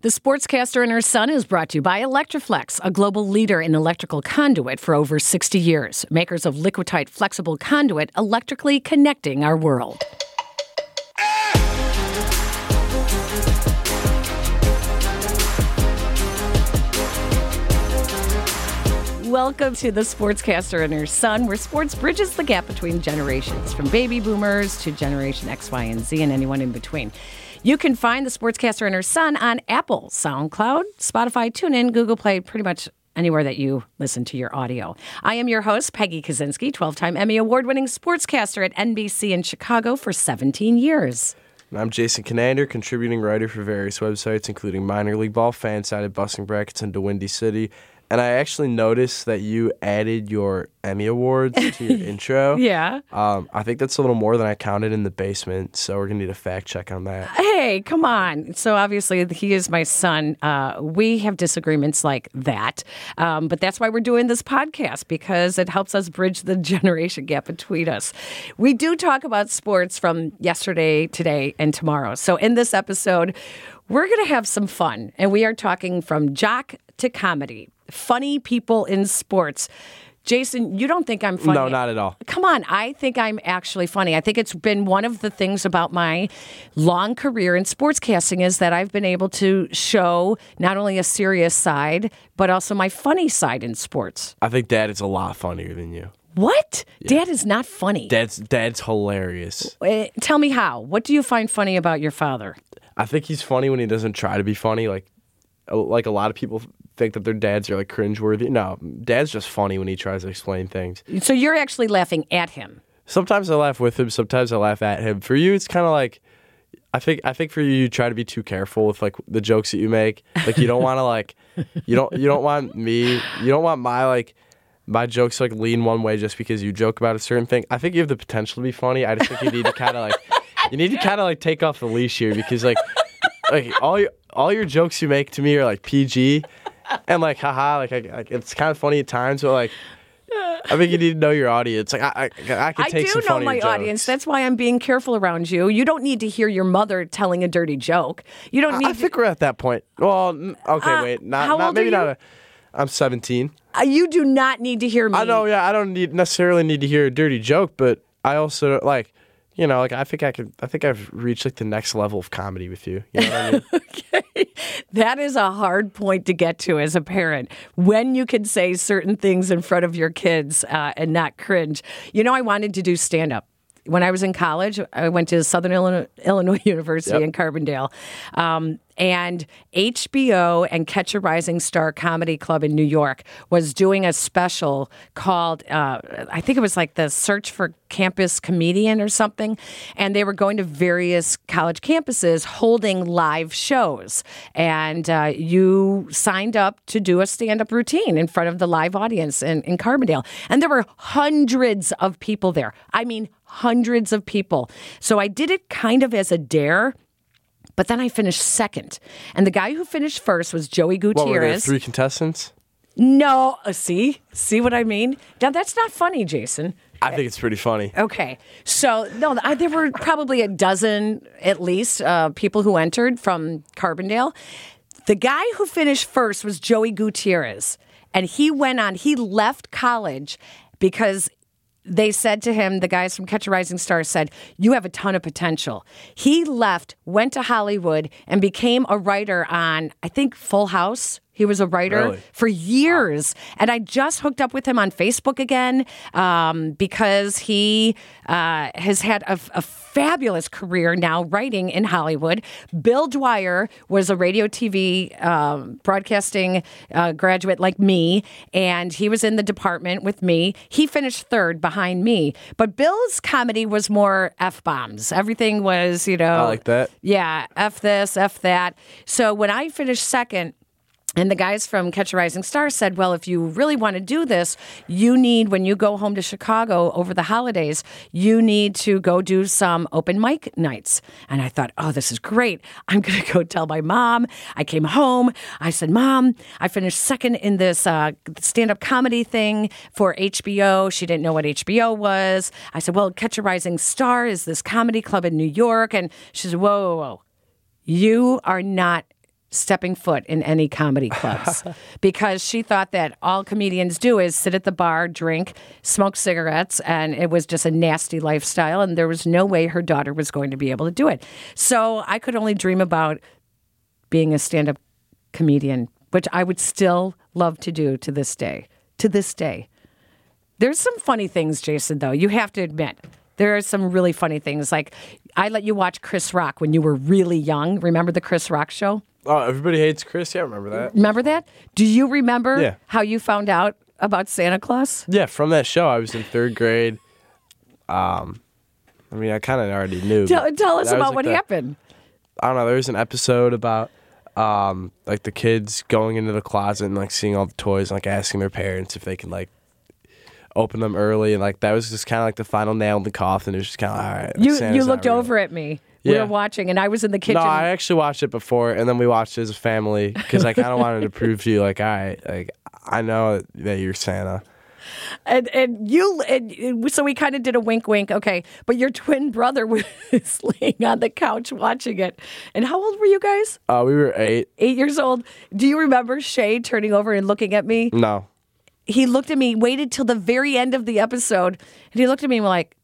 The Sportscaster and Her Son is brought to you by Electri-Flex, a global leader in electrical conduit for over 60 years. Makers of Liquatite flexible conduit, electrically connecting our world. Welcome to the Sportscaster and Her Son, where sports bridges the gap between generations, from baby boomers to Generation X, Y, and Z, and anyone in between. You can find the Sportscaster and Her Son on Apple, SoundCloud, Spotify, TuneIn, Google Play, pretty much anywhere that you listen to your audio. I am your host, Peggy Kusinski, 12 time Emmy Award winning sportscaster at NBC in Chicago for 17 years. And I'm Jason Conander, contributing writer for various websites, including Minor League Ball, Fansided, Busting Brackets, and Windy City. And I actually noticed that you added your Emmy Awards to your intro. Yeah. Um, I think that's a little more than I counted in the basement, so we're going to need a fact check on that. Hey, come on. So obviously, he is my son. Uh, we have disagreements like that. Um, but that's why we're doing this podcast because it helps us bridge the generation gap between us. We do talk about sports from yesterday, today, and tomorrow. So in this episode, we're going to have some fun. And we are talking from jock to comedy, funny people in sports. Jason, you don't think I'm funny? No, not at all. Come on, I think I'm actually funny. I think it's been one of the things about my long career in sportscasting is that I've been able to show not only a serious side, but also my funny side in sports. I think Dad is a lot funnier than you. What? Dad is not funny. Dad's Dad's hilarious. Uh, Tell me how. What do you find funny about your father? I think he's funny when he doesn't try to be funny. Like, like a lot of people think that their dads are like cringeworthy. No, Dad's just funny when he tries to explain things. So you're actually laughing at him. Sometimes I laugh with him. Sometimes I laugh at him. For you, it's kind of like. I think I think for you, you try to be too careful with like the jokes that you make. Like you don't want to like, you don't you don't want me, you don't want my like my jokes like lean one way just because you joke about a certain thing. I think you have the potential to be funny. I just think you need to kind of like, you need to kind of like take off the leash here because like, like all your all your jokes you make to me are like PG, and like haha, like, I, like it's kind of funny at times, but like. I think you need to know your audience. Like I, I, I can I do know my jokes. audience. That's why I'm being careful around you. You don't need to hear your mother telling a dirty joke. You don't need I think we're at that point. Well, okay, Uh, wait, not, how not old maybe are not. A, I'm 17. Uh, you do not need to hear me. I know, yeah, I don't need necessarily need to hear a dirty joke, but I also like, you know, like I think I could. I think I've reached like the next level of comedy with you. You know what I mean? That is a hard point to get to as a parent when you can say certain things in front of your kids uh, and not cringe. You know, I wanted to do stand up. When I was in college, I went to Southern Illinois, Illinois University Yep. in Carbondale. Um, and HBO and Catch a Rising Star Comedy Club in New York was doing a special called, uh, I think it was like the Search for Campus Comedian or something. And they were going to various college campuses holding live shows. And uh, you signed up to do a stand up routine in front of the live audience in, in Carbondale. And there were hundreds of people there. I mean, hundreds of people. So I did it kind of as a dare. But then I finished second. And the guy who finished first was Joey what were there? Gutierrez. Three contestants. no, uh, see? See what I mean? Now, that's not funny, Jason. I think it's pretty funny. Okay. So, no, I, there were probably a dozen at least uh, people who entered from Carbondale. The guy who finished first was Joey Gutierrez. And he went on, he left college because they said to him, the guys from Catch a Rising Star said, You have a ton of potential. He left, went to Hollywood, and became a writer on, I think, Full House. He was a writer Really? for years. And I just hooked up with him on Facebook again um, because he uh, has had a, a fabulous career now writing in Hollywood. Bill Dwyer was a radio TV um, broadcasting uh, graduate like me, and he was in the department with me. He finished third behind me. But Bill's comedy was more F bombs. Everything was, you know. I like that. Yeah, F this, F that. So when I finished second, and the guys from Catch a Rising Star said, Well, if you really want to do this, you need, when you go home to Chicago over the holidays, you need to go do some open mic nights. And I thought, Oh, this is great. I'm going to go tell my mom. I came home. I said, Mom, I finished second in this uh, stand up comedy thing for HBO. She didn't know what HBO was. I said, Well, Catch a Rising Star is this comedy club in New York. And she said, Whoa, whoa, whoa. You are not stepping foot in any comedy clubs because she thought that all comedians do is sit at the bar, drink, smoke cigarettes, and it was just a nasty lifestyle. And there was no way her daughter was going to be able to do it. So I could only dream about being a stand up comedian, which I would still love to do to this day. To this day. There's some funny things, Jason, though, you have to admit. There are some really funny things. Like, I let you watch Chris Rock when you were really young. Remember the Chris Rock show? Oh, everybody hates Chris. Yeah, I remember that. Remember that? Do you remember Yeah. how you found out about Santa Claus? Yeah, from that show, I was in third grade. Um, I mean, I kind of already knew. Tell, but tell us that was, about like, what the- happened. I don't know. There was an episode about um, like the kids going into the closet and like seeing all the toys, and, like asking their parents if they can like open them early, and like that was just kind of like the final nail in the coffin. It was just kind of all right. like, You Santa's you not looked real. over at me. We Yeah. were watching, and I was in the kitchen. No, I actually watched it before, and then we watched it as a family because I kind of wanted to prove to you, like, all right, like I know that you're Santa. and and you and so we kind of did a wink wink okay but your twin brother was laying on the couch watching it and how old were you guys Uh, we were eight. eight years old do you remember shay turning over and looking at me No, he looked at me waited till the very end of the episode and he looked at me and was like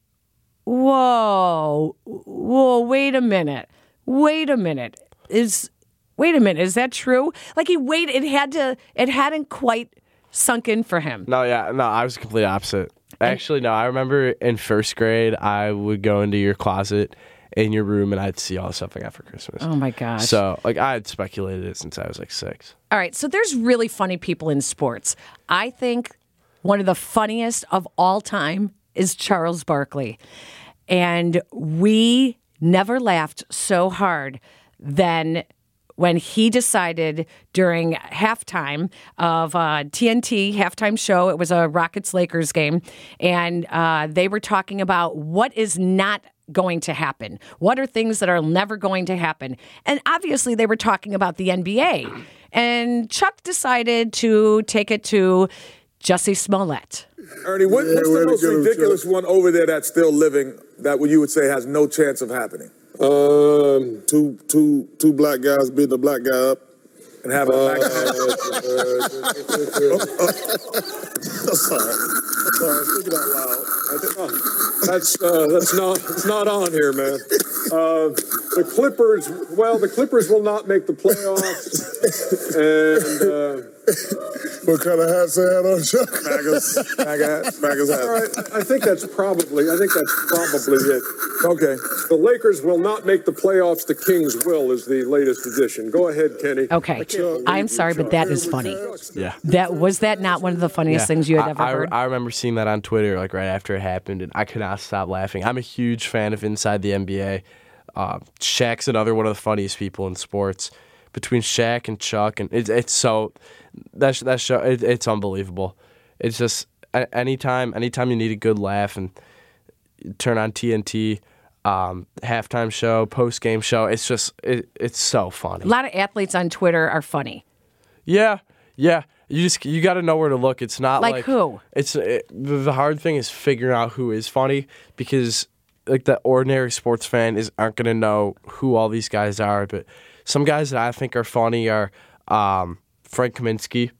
whoa whoa wait a minute wait a minute is wait a minute is that true like he waited it had to it hadn't quite sunk in for him no, yeah, no. I was complete opposite. Actually, no. I remember in first grade, I would go into your closet in your room, and I'd see all the stuff I got for Christmas. oh my gosh So, like, I had speculated it since I was like six. All right, so there's really funny people in sports. I think one of the funniest of all time is Charles Barkley. And we never laughed so hard than when he decided during halftime of uh, TNT halftime show, it was a Rockets Lakers game, and uh, they were talking about what is not going to happen. What are things that are never going to happen? And obviously, they were talking about the NBA. And Chuck decided to take it to Jussie Smollett. Ernie, what, Yeah, what's the most ridiculous Chuck. one over there that's still living that you would say has no chance of happening? Um, two two two black guys beating a black guy up. And having a Uh, black sorry, sorry, speak it out loud. That's uh, that's not it's not on here, man. Uh, the Clippers, well, the Clippers will not make the playoffs, and uh, What kind of hats say that on, Chuck? Packers, Packers, Packers all have. right, I think that's probably I think that's probably it. Okay. The Lakers will not make the playoffs. The Kings will is the latest edition. Go ahead, Kenny. Okay, I'm sorry, but that is funny. Yeah. That was that not one of the funniest things you had I, ever I, heard? I remember seeing that on Twitter like right after it happened, and I could not stop laughing. I'm a huge fan of Inside the NBA. Uh, Shaq's another one of the funniest people in sports. Between Shaq and Chuck, and it's it's so that that show it, it's unbelievable. It's just anytime anytime you need a good laugh and turn on TNT. Um, halftime show, post game show. It's just it, it's so funny. a lot of athletes on Twitter are funny. Yeah, yeah. You just you got to know where to look. It's not Like like, who? It's it, the the hard thing is figuring out who is funny because like the ordinary sports fan is aren't gonna know who all these guys are. But some guys that I think are funny are um, Frank Kaminsky.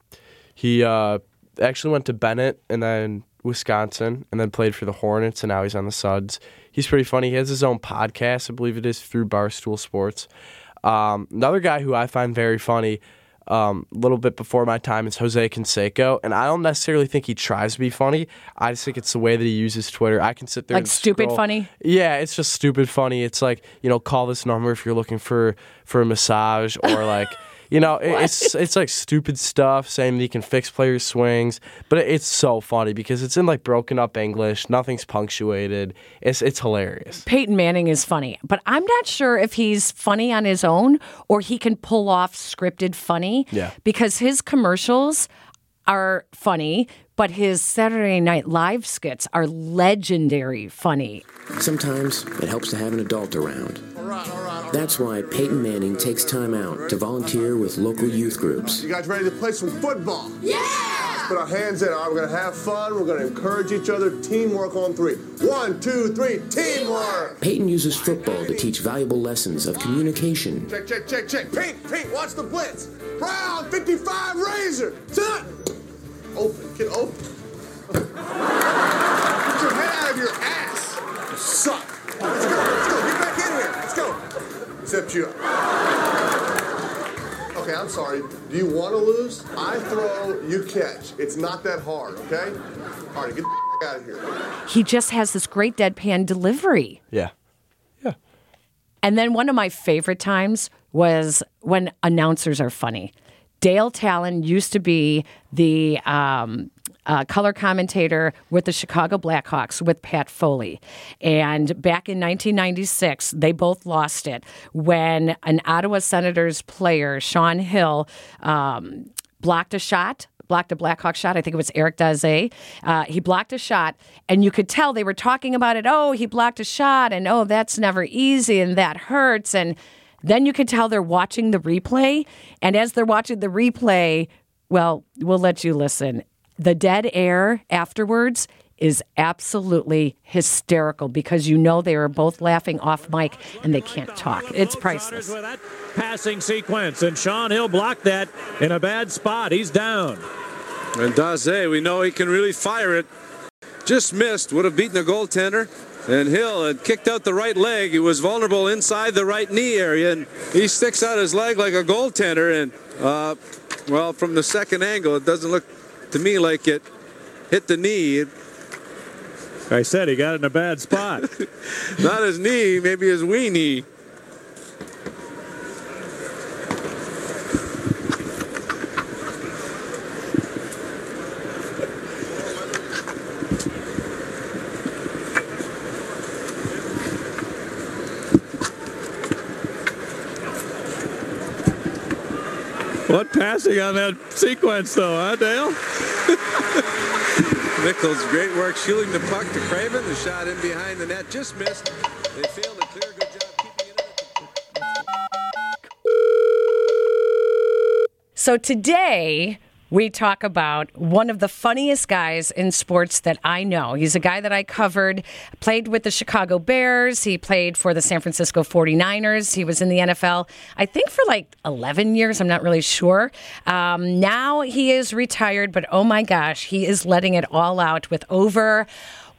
He uh, actually went to Benet and then Wisconsin and then played for the Hornets and now he's on the Suns. He's pretty funny. He has his own podcast, I believe it is, through Barstool Sports. Um, another guy who I find very funny, um, a little bit before my time, is Jose Canseco, and I don't necessarily think he tries to be funny. I just think it's the way that he uses Twitter. I can sit there Like stupid scroll- funny? Yeah, it's just stupid funny. It's like you know, call this number if you're looking for for a massage or like. You know, it- it's it's like stupid stuff saying that he can fix players' swings, but it- it's so funny because it's in like broken up English. Nothing's punctuated. It's it's hilarious. Peyton Manning is funny, but I'm not sure if he's funny on his own or he can pull off scripted funny. Yeah. Because his commercials are funny, but his Saturday Night Live skits are legendary funny. Sometimes it helps to have an adult around. That's why Peyton Manning takes time out to volunteer with local youth groups. You guys ready to play some football? Yeah! put our hands in. All right, we're gonna have fun. We're gonna encourage each other. Teamwork on three. One, two, three. Teamwork. Peyton uses football to teach valuable lessons of communication, Check, check, check, check. Pete, Pete, watch the blitz. Round 55 Razor. Set. Open. Get open. Get your head out of your ass. You suck. Let's go. Let's go. Get back in here. Let's go. Except you. Okay, I'm sorry. Do you want to lose? I throw, you catch. It's not that hard, okay? All right, get the out of here. He just has this great deadpan delivery. Yeah. Yeah. And then one of my favorite times was when announcers are funny. Dale Tallon used to be the um, uh, color commentator with the Chicago Blackhawks with Pat Foley. And back in 1996, they both lost it when an Ottawa Senators player, Sean Hill, um, blocked a shot blocked a Blackhawk shot. I think it was Eric Daze. Uh, he blocked a shot, and you could tell they were talking about it. Oh, he blocked a shot, and oh, that's never easy, and that hurts. And then you could tell they're watching the replay. And as they're watching the replay, well, we'll let you listen. The dead air afterwards is absolutely hysterical because you know they are both laughing off mic and they can't talk. It's priceless. Passing sequence, and Sean Hill blocked that in a bad spot. He's down. And Daze, we know he can really fire it. Just missed, would have beaten the goaltender. And Hill had kicked out the right leg. He was vulnerable inside the right knee area, and he sticks out his leg like a goaltender. And, uh, well, from the second angle, it doesn't look to me like it hit the knee. I said he got in a bad spot. not his knee, maybe his wee knee. What passing on that sequence, though, huh, Dale? Nicholls, great work shooting the puck to Craven. The shot in behind the net just missed. They failed to clear. Good job keeping it in. So today we talk about one of the funniest guys in sports that I know. He's a guy that I covered, played with the Chicago Bears. He played for the San Francisco 49ers. He was in the NFL, I think, for like 11 years. I'm not really sure. Um, now he is retired, but oh my gosh, he is letting it all out with over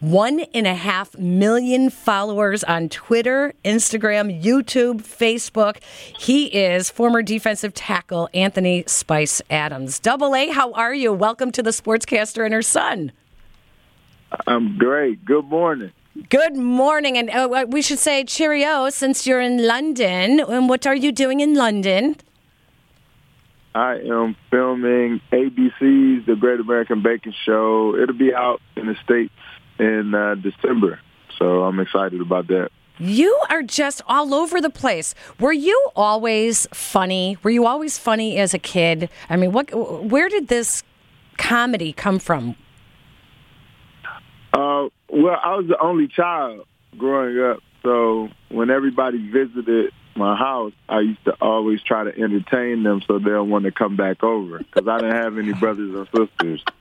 one and a half million followers on Twitter, Instagram, YouTube, Facebook. He is former defensive tackle Anthony Spice Adams. Double A, how are you? Welcome to the Sportscaster and her son. I'm great. Good morning. Good morning, and uh, we should say cheerio since you're in London. And what are you doing in London? I am filming ABC's The Great American Baking Show. It'll be out in the States in uh, December. So I'm excited about that. You are just all over the place. Were you always funny? Were you always funny as a kid? I mean, what? Where did this comedy come from? Uh, well, I was the only child growing up, so when everybody visited my house, I used to always try to entertain them so they'll want to come back over because I didn't have any brothers or sisters.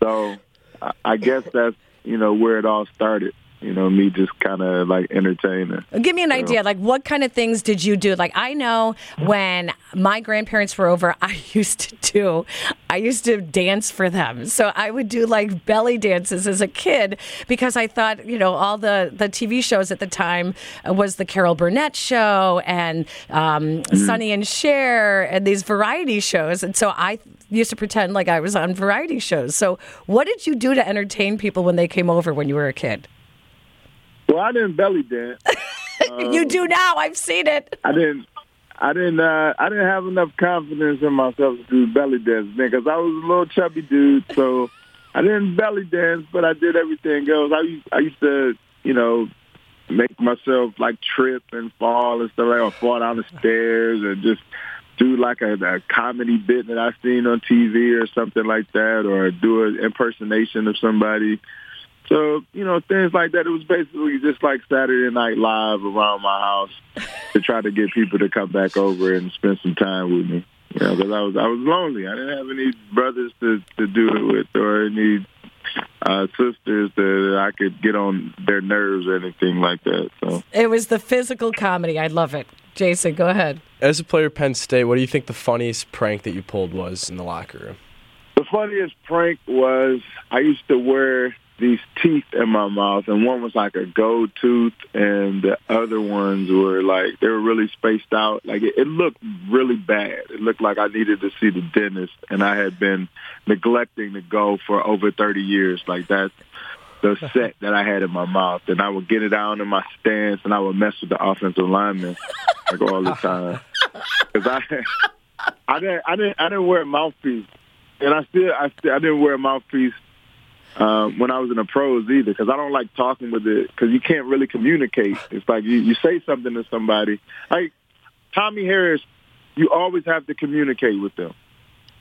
So I- I guess that's you know where it all started. You know, me just kind of like entertaining. Give me an idea. Like, what kind of things did you do? Like, I know when my grandparents were over, I used to do, I used to dance for them. So I would do like belly dances as a kid because I thought, you know, all the the TV shows at the time was the Carol Burnett show and um, Sonny and Cher and these variety shows, and so I used to pretend like I was on variety shows. So, what did you do to entertain people when they came over when you were a kid? Well, I didn't belly dance. you do now. I've seen it. I didn't. I didn't. Uh, I didn't have enough confidence in myself to do belly dance because I was a little chubby dude. So I didn't belly dance, but I did everything else. I used, I used to, you know, make myself like trip and fall and stuff like, or fall down the stairs and just do like a, a comedy bit that I've seen on TV or something like that, or do an impersonation of somebody. So, you know, things like that. It was basically just like Saturday Night Live around my house to try to get people to come back over and spend some time with me. You know, because I was I was lonely. I didn't have any brothers to to do it with, or any uh, sisters that I could get on their nerves or anything like that. So It was the physical comedy. I love it. Jason, go ahead. As a player at Penn State, what do you think the funniest prank that you pulled was in the locker room? the funniest prank was I used to wear these teeth in my mouth, and one was like a gold tooth, and the other ones were like they were really spaced out. Like it, it looked really bad. It looked like I needed to see the dentist, and I had been neglecting to go for over thirty years. Like that's the set that I had in my mouth, and I would get it down in my stance, and I would mess with the offensive lineman like all the time because I. I didn't, I didn't, I didn't wear a mouthpiece, and I still, I still, I didn't wear a mouthpiece um, when I was in the pros either, because I don't like talking with it, because you can't really communicate. It's like you, you say something to somebody, like Tommie Harris, you always have to communicate with them.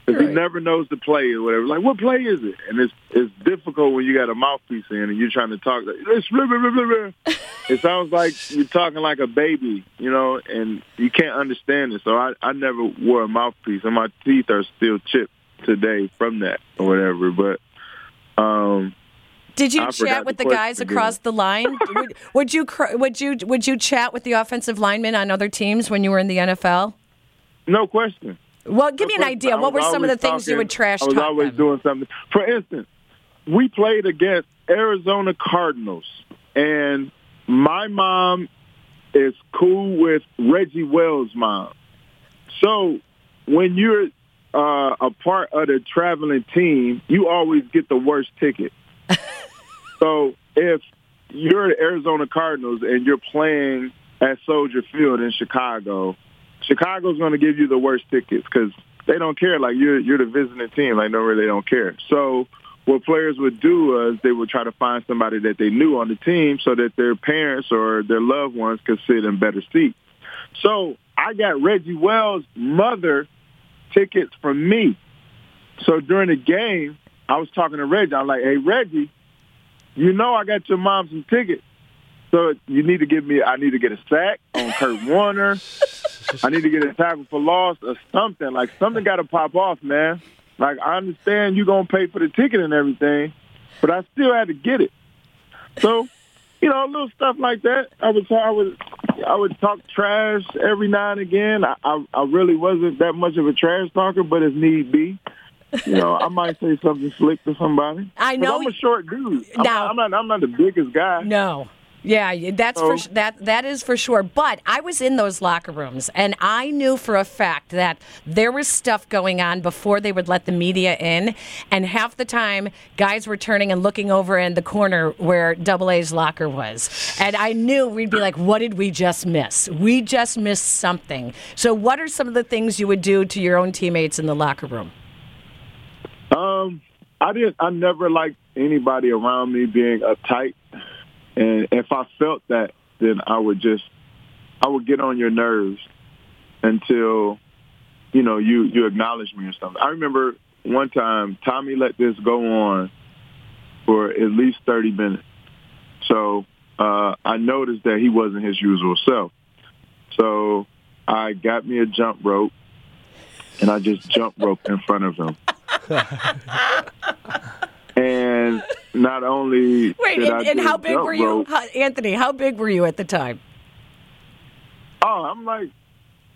Because he never knows the play or whatever. Like, what play is it? And it's it's difficult when you got a mouthpiece in and you're trying to talk. "It's blah, blah, blah." it sounds like you're talking like a baby, you know, and you can't understand it. So I, I never wore a mouthpiece, and my teeth are still chipped today from that or whatever. But um, Did you I chat with the the guys again. across the line? would, would you would you would you chat with the offensive linemen on other teams when you were in the NFL? no question. Well, give me an idea. What were some of the things you would trash talk? I was always them? doing something. For instance, we played against Arizona Cardinals, and my mom is cool with Reggie Wells' mom. So when you're uh, a part of the traveling team, you always get the worst ticket. so if you're the Arizona Cardinals and you're playing at Soldier Field in Chicago, Chicago's going to give you the worst tickets because they don't care. Like you're you're the visiting team. Like no, really, they don't care. So what players would do is they would try to find somebody that they knew on the team so that their parents or their loved ones could sit in better seats. So I got Reggie Wells' mother tickets from me. So during the game, I was talking to Reggie. I'm like, "Hey Reggie, you know I got your mom some tickets." So you need to give me. I need to get a sack on Kurt Warner. I need to get a tackle for loss or something. Like something got to pop off, man. Like I understand you're gonna pay for the ticket and everything, but I still had to get it. So, you know, little stuff like that. I would I would I would talk trash every now and again. I I, I really wasn't that much of a trash talker, but as need be. You know, I might say something slick to somebody. I know I'm a short dude. I'm, not, I'm not. I'm not the biggest guy. No. Yeah, that's for Oh. that that is for sure. But I was in those locker rooms, and I knew for a fact that there was stuff going on before they would let the media in. And half the time, guys were turning and looking over in the corner where Double A's locker was, and I knew we'd be like, "What did we just miss? We just missed something." So, what are some of the things you would do to your own teammates in the locker room? Um, I didn't. I never liked anybody around me being uptight, and if I felt that, then I would just, I would get on your nerves until, you know, you you acknowledge me or something. I remember one time Tommie let this go on for at least thirty minutes, so uh, I noticed that he wasn't his usual self. So I got me a jump rope, and I just jump rope in front of him. and not only Wait, and, and how big were you, How- Anthony? How big were you at the time? oh, I'm like,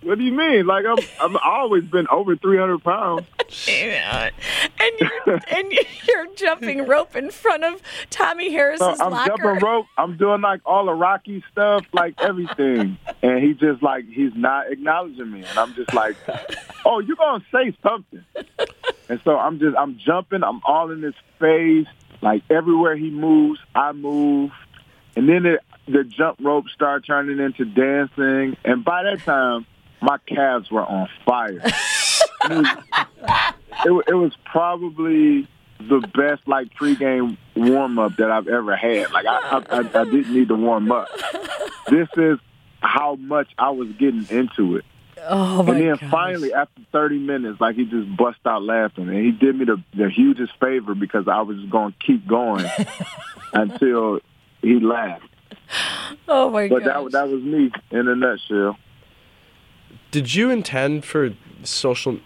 what do you mean? Like I'm, I've always been over 300 pounds. and you're and you're jumping rope in front of Tommie Harris's So I'm locker. jumping rope. I'm doing like all the Rocky stuff, like everything. and he just like he's not acknowledging me, and I'm just like, oh, you're gonna say something. And so I'm just I'm jumping. I'm all in his face. Like everywhere he moves, I move. And then it, the jump rope started turning into dancing. And by that time, my calves were on fire. it, was, it, it was probably the best like pregame warm up that I've ever had. Like I, I, I, I didn't need to warm up. This is how much I was getting into it. Oh my and then gosh. finally, after 30 minutes, like he just bust out laughing, and he did me the, the hugest favor because I was just going to keep going until he laughed. Oh my god! But gosh. that that was me in a nutshell. Did you intend for social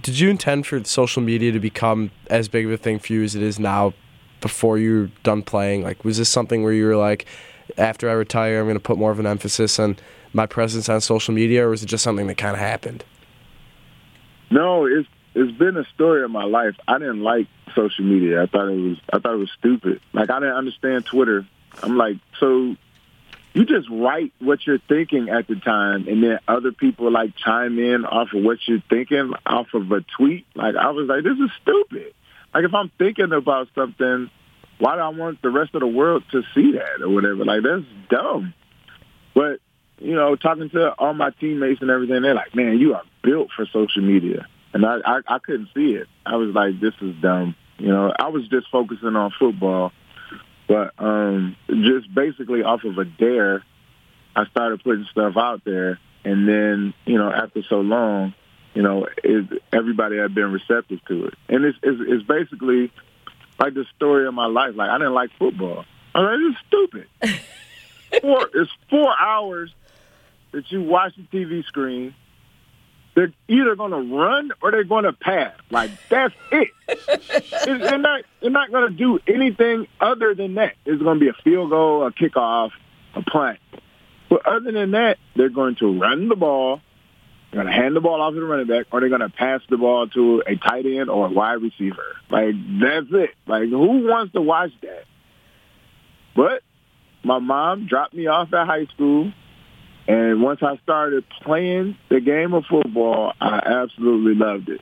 did you intend for social media to become as big of a thing for you as it is now before you're done playing? Like, was this something where you were like, after I retire, I'm going to put more of an emphasis on my presence on social media, or was it just something that kind of happened? No, it's it's been a story of my life. I didn't like social media. I thought it was I thought it was stupid. Like I didn't understand Twitter. I'm like, so you just write what you're thinking at the time, and then other people like chime in off of what you're thinking off of a tweet. Like I was like, this is stupid. Like if I'm thinking about something, why do I want the rest of the world to see that or whatever? Like that's dumb. But you know, talking to all my teammates and everything, they're like, man, you are built for social media. And I, I, I couldn't see it. I was like, this is dumb. You know, I was just focusing on football. But um, just basically off of a dare, I started putting stuff out there. And then, you know, after so long, you know, it, everybody had been receptive to it. And it's, it's, it's basically like the story of my life. Like, I didn't like football. I was like, this is stupid. four, it's four hours that you watch the TV screen they're either going to run or they're going to pass. Like that's it. they're not. They're not going to do anything other than that. It's going to be a field goal, a kickoff, a punt. But other than that, they're going to run the ball. They're going to hand the ball off to the running back, or they're going to pass the ball to a tight end or a wide receiver. Like that's it. Like who wants to watch that? But my mom dropped me off at high school and once I started playing the game of football, I absolutely loved it.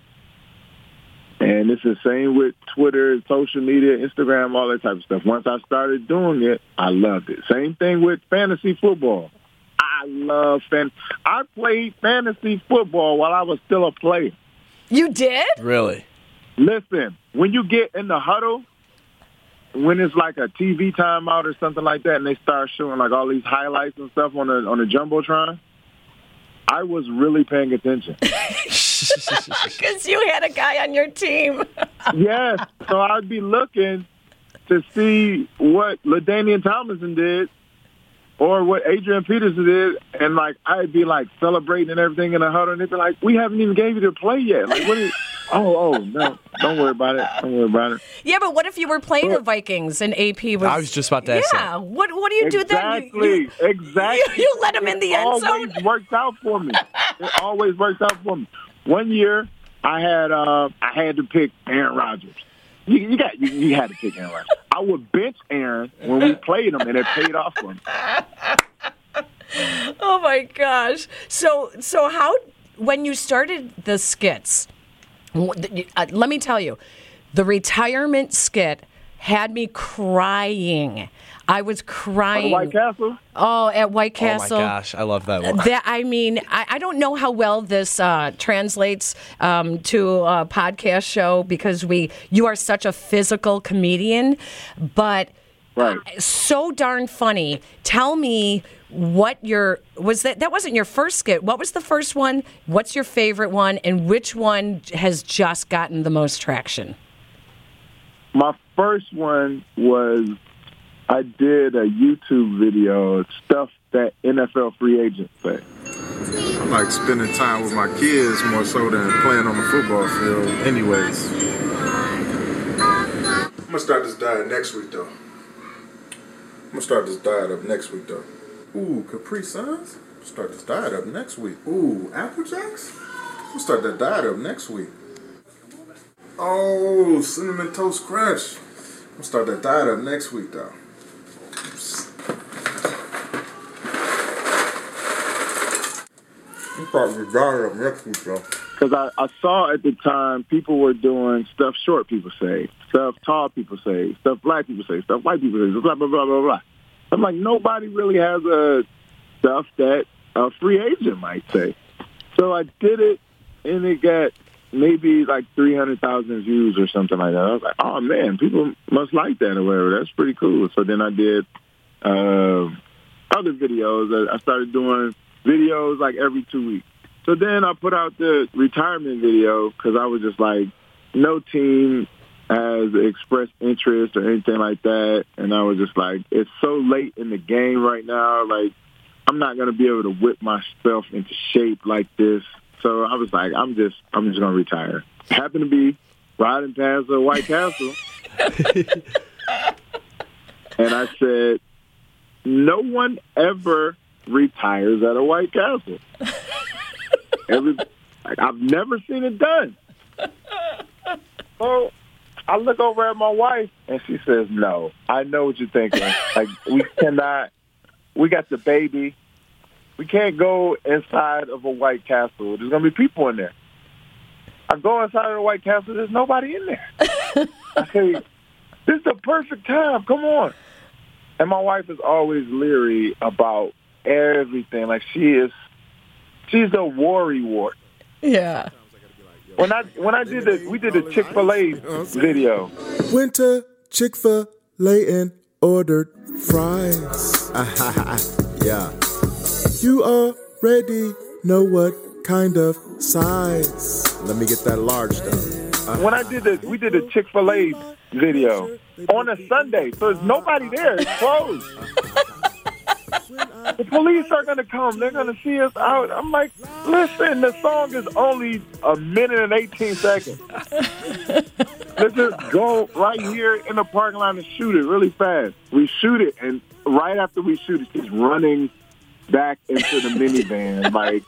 And it's the same with Twitter, social media, Instagram, all that type of stuff. Once I started doing it, I loved it. Same thing with fantasy football. I love fan. I played fantasy football while I was still a player. You did? Really? Listen, when you get in the huddle when it's like a TV timeout or something like that, and they start showing like all these highlights and stuff on the on the jumbotron, I was really paying attention. Because you had a guy on your team. yes, so I'd be looking to see what LaDainian Tomlinson did or what Adrian Peterson did, and like I'd be like celebrating and everything in the huddle, and they'd be like, "We haven't even gave you the play yet. Like, what? Is, oh, oh, no, don't worry about it. Don't worry about it." Yeah, but what if you were playing the Vikings and AP was? I was just about to ask Yeah, that. what what do you do then? Exactly, You- you- exactly. You, you let him in the end zone. always works out for me. It always works out for me. One year, I had uh, I had to pick Aaron Rodgers. You, you got you, you had to pick Aaron Rodgers. I would bench Aaron when we played him, and it paid off for me. Oh my gosh! So so how when you started the skits? Wh- uh, Let me tell you, the retirement skit had me crying. I was crying. At White Castle. Oh, at White Castle. Oh my gosh, I love that one. That I mean, I, I don't know how well this uh, translates um, to a podcast show because we you are such a physical comedian, but Right. so darn funny. Tell me what your was that that wasn't your first skit. What was the first one? What's your favorite one and which one has just gotten the most traction? My first one was I did a YouTube video stuff that NFL free agents say. I like spending time with my kids more so than playing on the football field. Anyways, I'm gonna start this diet next week though. I'm gonna start this diet up next week though. Ooh, Capri Suns. Start this diet up next week. Ooh, Apple Jacks. Gonna start that diet up next week. Oh, cinnamon toast crunch. Gonna start that diet up next week though. I'm probably diet up next week though. Because I, I saw at the time people were doing stuff short people say, stuff tall people say, stuff black people say, stuff white people say, blah, blah, blah, blah, blah. I'm like, nobody really has a stuff that a free agent might say. So I did it, and it got maybe like 300,000 views or something like that. I was like, oh, man, people must like that or whatever. That's pretty cool. So then I did uh, other videos. I started doing videos like every two weeks. So then I put out the retirement video because I was just like, no team has expressed interest or anything like that. And I was just like, it's so late in the game right now. Like, I'm not going to be able to whip myself into shape like this So I was like, I'm just, I'm just gonna retire. Happened to be riding past the White Castle, and I said, no one ever retires at a White Castle. Every, like, I've never seen it done. So I look over at my wife, and she says, "No, I know what you're thinking. Like we cannot. We got the baby. We can't go inside of a White Castle. There's gonna be people in there. I go inside of the White Castle. There's nobody in there. I say, this is the perfect time. Come on. And my wife is always leery about everything. Like she is, she's a worry wart. Yeah. When I when I did the we did the Chick Fil A video. Went to Chick fil A and ordered fries. yeah. You already know what kind of size. Let me get that large though. Uh-huh. When I did the we did the Chick Fil A video on a Sunday, so there's nobody there. It's closed. The police are gonna come. They're gonna see us out. I'm like, listen, the song is only a minute and 18 seconds. Let's just go right here in the parking lot and shoot it really fast. We shoot it, and right after we shoot it, she's running back into the minivan, like,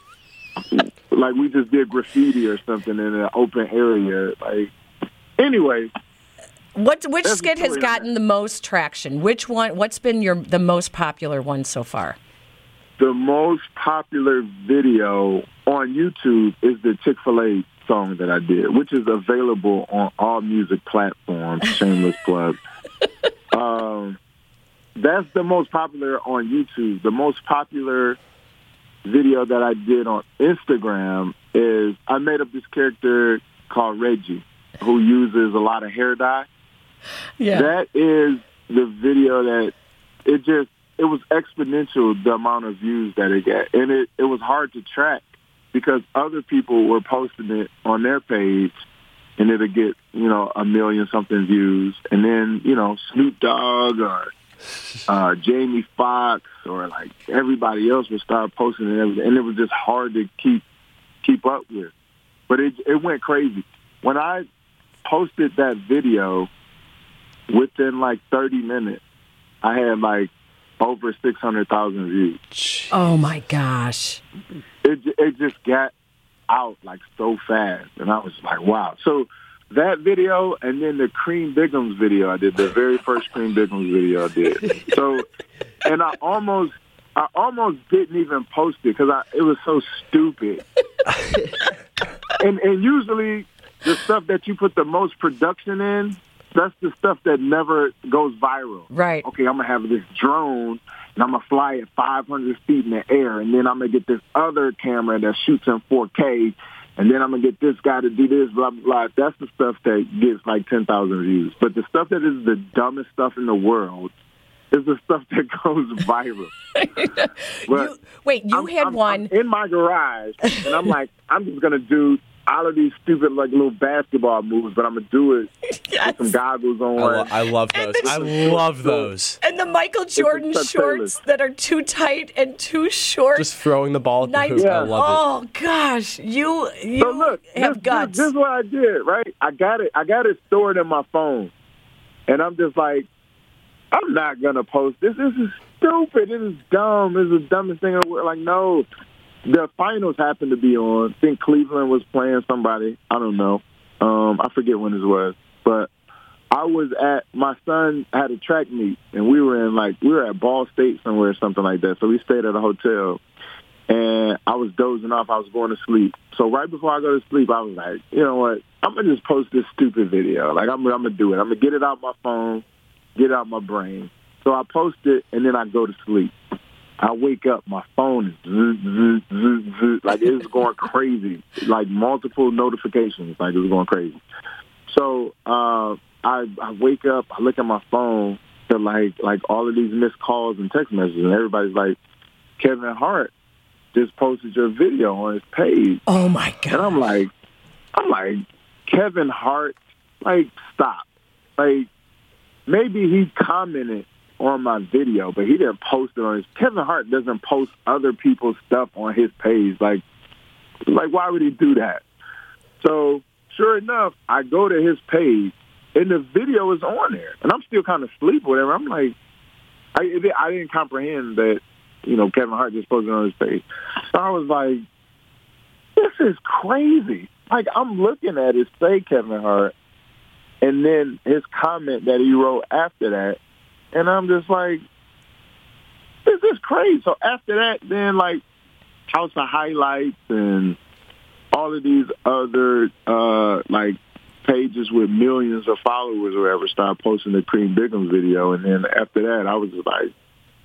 like we just did graffiti or something in an open area. Like, anyway, What which That's skit has gotten the most traction? Which one? What's been your the most popular one so far? the most popular video on YouTube is the Chick Fil A song that I did, which is available on all music platforms. Shameless plug. Um, that's the most popular on YouTube. The most popular video that I did on Instagram is I made up this character called Reggie, who uses a lot of hair dye. Yeah. That is the video that it just it was exponential the amount of views that it got, and it it was hard to track because other people were posting it on their page, and it'll get you know a million something views, and then you know Snoop Dogg or uh, Jamie Foxx or like everybody else would start posting it, and everything, and it was just hard to keep keep up with. But it it went crazy when I posted that video. Within like 30 minutes, I had like over 600,000 views. Oh my gosh. It it just got out like so fast, and I was like, wow. So that video, and then the Cream Bigums video I did, the very first Cream Bigums video I did. So, and I almost, I almost didn't even post it because I it was so stupid. and and usually the stuff that you put the most production in, that's the stuff that never goes viral. Right. Okay, I'm gonna have this drone and I'm gonna fly it 500 feet in the air, and then I'm gonna get this other camera that shoots in 4K, and then I'm gonna get this guy to do this, blah blah. blah. That's the stuff that gets like 10,000 views. But the stuff that is the dumbest stuff in the world is the stuff that goes viral. But Wait, you I'm- had I'm- one. I'm in my garage, and I'm like, I'm just gonna do all of these stupid like little basketball moves, but I'm gonna do it with some goggles on. I, lo- I love those. I love those. And the Michael Jordan Chuck shorts that are too tight and too short. Just throwing the ball at the Nice. hoop. I love oh gosh, you you So look, have this, guts. This, this is what I did, right? I got it. I got it stored in my phone, and I'm just like, I'm not gonna post this. This is stupid. This is dumb. This is the dumbest thing in the world. Like, no. The finals happened to be on. I think Cleveland was playing somebody. I don't know. Um, I forget when this was, but I was at my son had a track meet, and we were in like we were at Ball State somewhere or something like that. So we stayed at a hotel, and I was dozing off. I was going to sleep. So right before I go to sleep, I was like, you know what? I'm gonna just post this stupid video. Like I'm, I'm gonna do it. I'm gonna get it out my phone, get it out my brain. So I post it, and then I go to sleep. I wake up, my phone is zzz, zzz, zzz, zzz, like it's going crazy, like multiple notifications, like it's going crazy. So uh, I I wake up, I look at my phone to like like all of these missed calls and text messages, and everybody's like, Kevin Hart just posted your video on his page. Oh my god! And I'm like, I'm like, Kevin Hart, like stop, like maybe he commented on my video, but he didn't post it on his. Kevin Hart doesn't post other people's stuff on his page. Like Like, why would he do that? So, sure enough, I go to his page, and the video is on there, and I'm still kind of asleep, whatever. I'm like, I, I didn't comprehend that, you know, Kevin Hart just posted on his page. So I was like, this is crazy. Like, I'm looking at it say Kevin Hart, and then his comment that he wrote after that, and I'm just like, this is crazy. So after that, then like House of Highlights and all of these other uh like pages with millions of followers or whatever start posting the Cream Biggum video, and then after that, I was just like,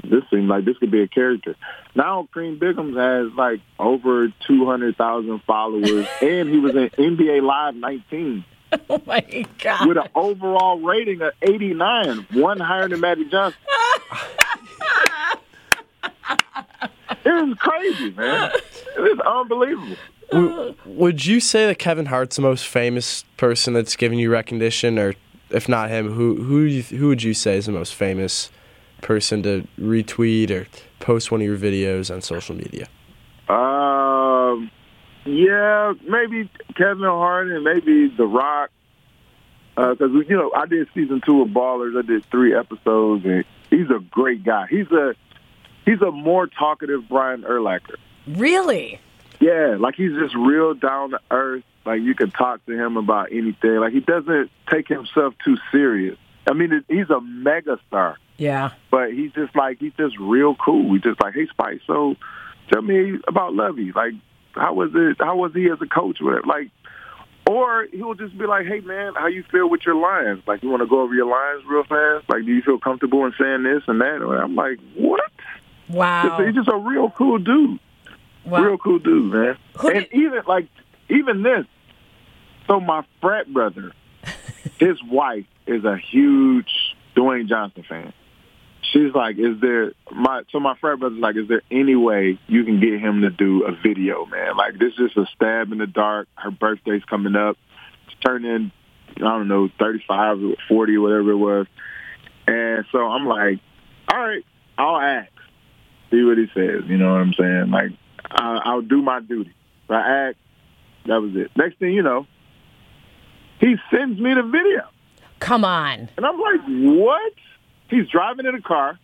this seems like this could be a character. Now Cream Biggums has like over two hundred thousand followers, and he was in NBA Live 19 Oh my god! with an overall rating of 89, one higher than Magic Johnson. it was crazy, man. It is unbelievable. W- would you say that Kevin Hart's the most famous person that's given you recognition, or if not him, who who who would you say is the most famous person to retweet or post one of your videos on social media? Um, yeah, maybe Kevin Hart and maybe The Rock. Uh, because you know, I did season two of Ballers. I did three episodes, and he's a great guy. He's a he's a more talkative Brian Urlacher. Really? Yeah, like he's just real down to earth. Like you can talk to him about anything. Like he doesn't take himself too serious. I mean, it- he's a mega star, Yeah. but he's just like he's just real cool. He's just like, hey Spice, so tell me about Lovie. Like, how was it? How was he as a coach? With like, or he'll just be like, hey man, how you feel with your lines? Like, you want to go over your lines real fast? Like, do you feel comfortable in saying this and that? And I'm like, what? Wow. He's just a real cool dude. Wow. Real cool dude, man. Who and even like even this. So my frat brother, his wife is a huge Dwayne Johnson fan. She's like, is there my so my frat brother's like, is there any way you can get him to do a video, man? Like this is just a stab in the dark. Her birthday's coming up. She's turning I don't know, thirty five or forty or whatever it was. And so I'm like, all right, I'll ask. See what he says. You know what I'm saying? Like, I, I'll do my duty. So I asked. That was it. Next thing you know, he sends me the video. Come on. And I'm like, what? He's driving in a car.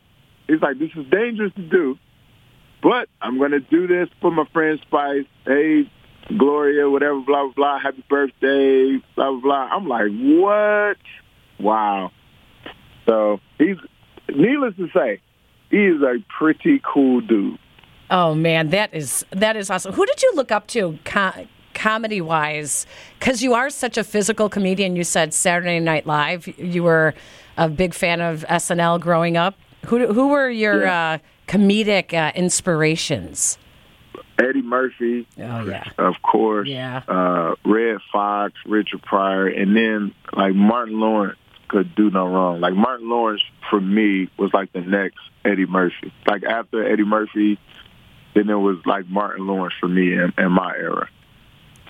He's like, this is dangerous to do, but I'm going to do this for my friend Spice. Hey, Gloria, whatever, blah, blah, blah. Happy birthday, blah, blah, blah. I'm like, what? Wow. So he's, needless to say, he is a pretty cool dude. Oh man, that is that is awesome. Who did you look up to co- comedy wise? Because you are such a physical comedian. You said Saturday Night Live. You were a big fan of SNL growing up. Who who were your uh, comedic uh, inspirations? Eddie Murphy. Oh yeah. Of course. Yeah. Uh, Redd Foxx, Richard Pryor, and then like Martin Lawrence could do no wrong. Like Martin Lawrence for me was like the next Eddie Murphy. Like after Eddie Murphy, then it was like Martin Lawrence for me in, in my era.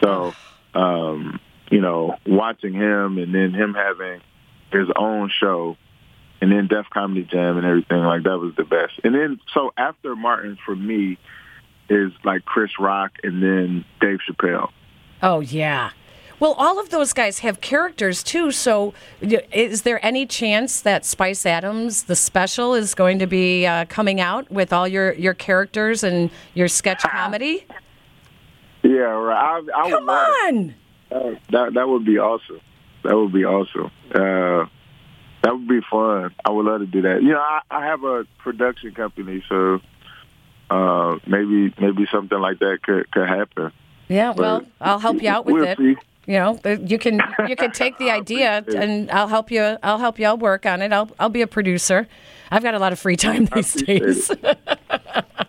So, um, you know, watching him and then him having his own show and then Def Comedy Jam and everything, like that was the best. And then so after Martin for me is like Chris Rock and then Dave Chappelle. Oh yeah. Well, all of those guys have characters too. So, is there any chance that Spice Adams, the special, is going to be uh, coming out with all your your characters and your sketch comedy? Yeah, right. I, I Come would love it. on. That that would be awesome. That would be awesome. Uh, that would be fun. I would love to do that. You know, I, I have a production company, so uh, maybe maybe something like that could could happen. Yeah, well, But I'll help you out with we'll it. see. You know, uh, you can you can take the idea and I'll help you. I'll help you. I'll work on it. I'll I'll be a producer. I've got a lot of free time these days.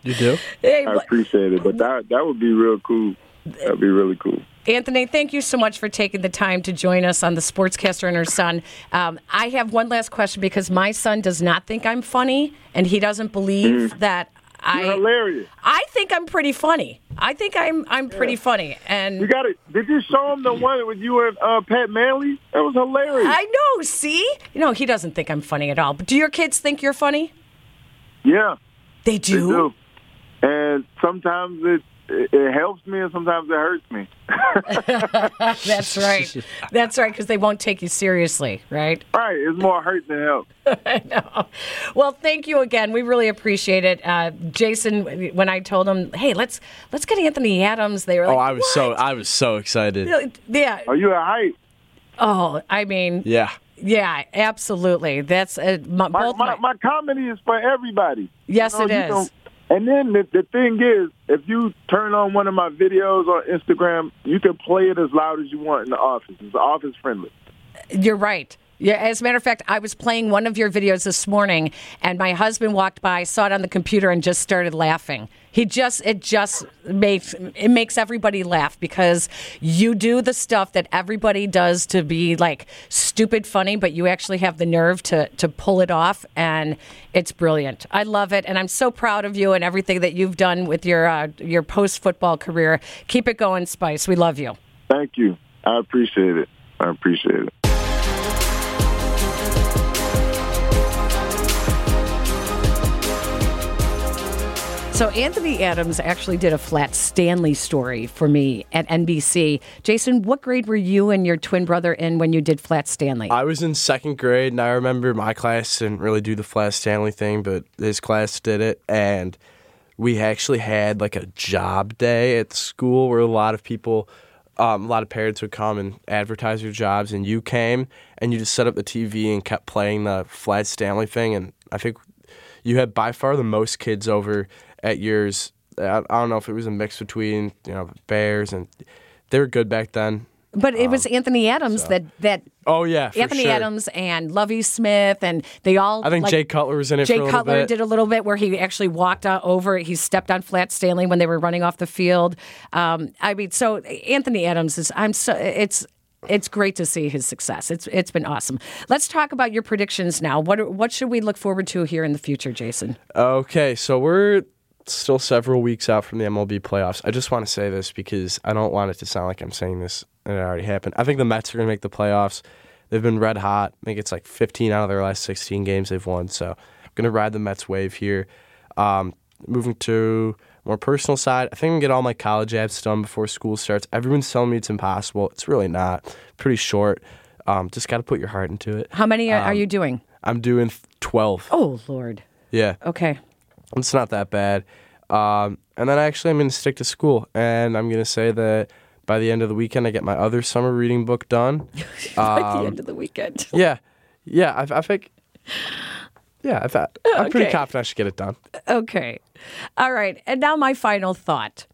You do? hey, I appreciate it, but that that would be real cool. That'd be really cool. Anthony, thank you so much for taking the time to join us on the Sportscaster and her son. Um, I have one last question because my son does not think I'm funny, and he doesn't believe that I. Mm. You're hilarious. I think I'm pretty funny. I think I'm I'm pretty funny, and You got it. Did you show him the one with you and uh, Pat Manley? That was hilarious. I know. See, you know he doesn't think I'm funny at all. But do your kids think you're funny? yeah. They do. They do. And sometimes it it, it helps me and sometimes it hurts me. That's right. That's right, because they won't take you seriously, right? Right. It's more hurt than help. I know. Well, thank you again. We really appreciate it, uh, Jason. When I told him, "Hey, let's let's get Anthony Adams," they were like, oh, I was so I was so excited. "Yeah." Are you a hype? Oh, I mean, Yeah. yeah, absolutely. That's uh, my, My, both my, my comedy is for everybody. Yes, You know, it you is. And then the, the thing is, if you turn on one of my videos on Instagram, you can play it as loud as you want in the office. It's office friendly. You're right. Yeah, as a matter of fact, I was playing one of your videos this morning, and my husband walked by, saw it on the computer, and just started laughing. He just it just makes it makes everybody laugh because you do the stuff that everybody does to be like stupid funny, but you actually have the nerve to to pull it off, and it's brilliant. I love it, and I'm so proud of you and everything that you've done with your uh, your post football career. Keep it going, Spice. We love you. Thank you. I appreciate it. I appreciate it. So Anthony Adams actually did a Flat Stanley story for me at NBC. Jason, what grade were you and your twin brother in when you did Flat Stanley? I was in second grade, and I remember my class didn't really do the Flat Stanley thing, but his class did it, and we actually had like a job day at school where a lot of people, um, a lot of parents would come and advertise their jobs, and you came and you just set up the TV and kept playing the Flat Stanley thing, and I think you had by far the most kids over at years. I, I don't know if it was a mix between you know Bears and they were good back then. but it was Anthony Adams that that Oh yeah, for Anthony sure. Adams and Lovie Smith and they all. I think like, Jay Cutler was in it Jay for a Cutler bit. did a little bit where he actually walked uh, over. He stepped on Flat Stanley when they were running off the field. Um, I mean, so Anthony Adams is. I'm so it's. It's great to see his success. It's it's been awesome. Let's talk about your predictions now. What what should we look forward to here in the future, Jason? Okay, so we're still several weeks out from the MLB playoffs. I just want to say this because I don't want it to sound like I'm saying this and it already happened. I think the Mets are going to make the playoffs. They've been red hot. I think it's like 15 out of their last 16 games they've won. So I'm going to ride the Mets wave here. Um, moving to more personal side, I think I'm going to get all my college apps done before school starts. Everyone's telling me it's impossible. It's really not. Pretty short. Um, just got to put your heart into it. How many are, are Um, you doing? I'm doing 12. Oh Lord. Yeah. Okay. It's not that bad. Um, and then I actually, I'm going to stick to school, and I'm going to say that by the end of the weekend, I get my other summer reading book done. By the Um, end of the weekend. yeah, yeah. I, I think. Yeah, I thought, I'm pretty confident I should get it done. Okay. All right. And now my final thought.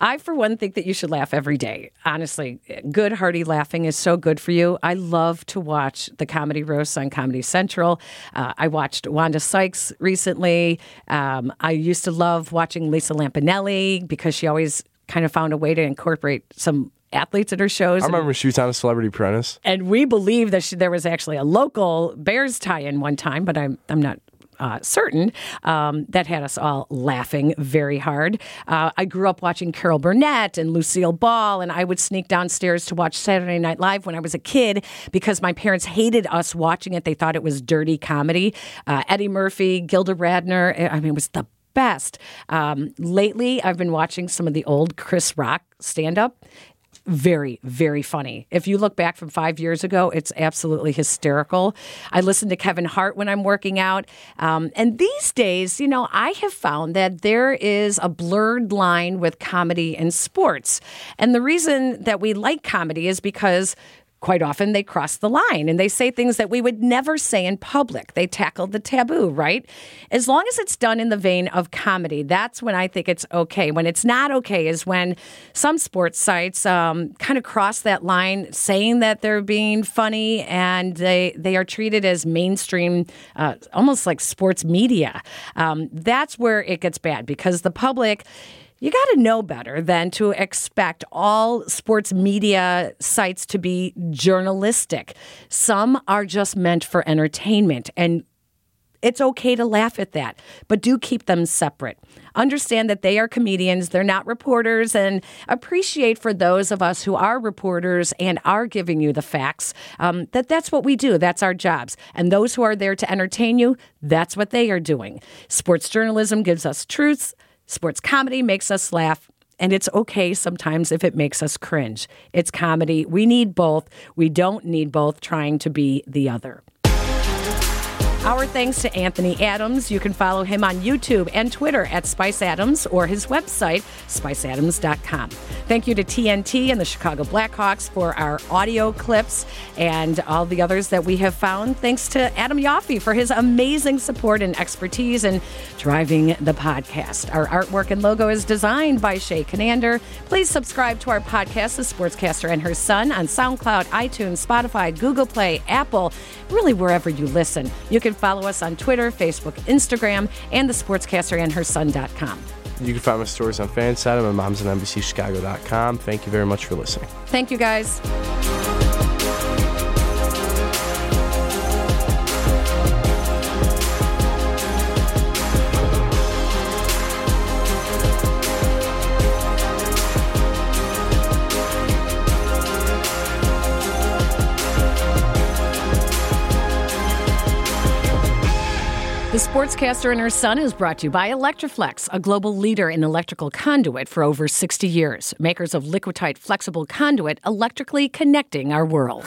I, for one, think that you should laugh every day. Honestly, good, hearty laughing is so good for you. I love to watch the comedy roasts on Comedy Central. Uh, I watched Wanda Sykes recently. Um, I used to love watching Lisa Lampanelli because she always kind of found a way to incorporate some athletes at her shows. I remember she was on a Celebrity Apprentice. And we believe that she, there was actually a local Bears tie-in one time, but I'm I'm not. Uh, certain um, that had us all laughing very hard. Uh, I grew up watching Carol Burnett and Lucille Ball, and I would sneak downstairs to watch Saturday Night Live when I was a kid because my parents hated us watching it. They thought it was dirty comedy. Uh, Eddie Murphy, Gilda Radner, I mean, it was the best. Um, lately, I've been watching some of the old Chris Rock stand up very, very funny. If you look back from five years ago, it's absolutely hysterical. I listen to Kevin Hart when I'm working out. Um, and these days, you know, I have found that there is a blurred line with comedy and sports. And the reason that we like comedy is because quite often they cross the line and they say things that we would never say in public. They tackle the taboo, right? As long as it's done in the vein of comedy, that's when I think it's okay. When it's not okay is when some sports sites um, kind of cross that line, saying that they're being funny and they they are treated as mainstream, uh, almost like sports media. Um, that's where it gets bad because the public you got to know better than to expect all sports media sites to be journalistic. Some are just meant for entertainment, and it's okay to laugh at that, but do keep them separate. Understand that they are comedians, they're not reporters, and appreciate for those of us who are reporters and are giving you the facts um, that that's what we do. That's our jobs. And those who are there to entertain you, that's what they are doing. Sports journalism gives us truths, sports comedy makes us laugh. And it's okay sometimes if it makes us cringe. It's comedy. We need both. We don't need both trying to be the other. Our thanks to Anthony Adams. You can follow him on YouTube and Twitter at Spice Adams or his website, spiceadams.com. Thank you to TNT and the Chicago Blackhawks for our audio clips and all the others that we have found. Thanks to Adam Yaffe for his amazing support and expertise in driving the podcast. Our artwork and logo is designed by Shay Conander. Please subscribe to our podcast, The Sportscaster and Her Son, on SoundCloud, iTunes, Spotify, Google Play, Apple, really wherever you listen. You can follow us on Twitter, Facebook, Instagram, and the sportscaster and her son.com. You can find my stories on Fanside and my mom's on NBCChicago.com. Thank you very much for listening. Thank you, guys. Sportscaster and Her Son is brought to you by Electri-Flex, a global leader in electrical conduit for over 60 years. Makers of Liquatite flexible conduit, electrically connecting our world.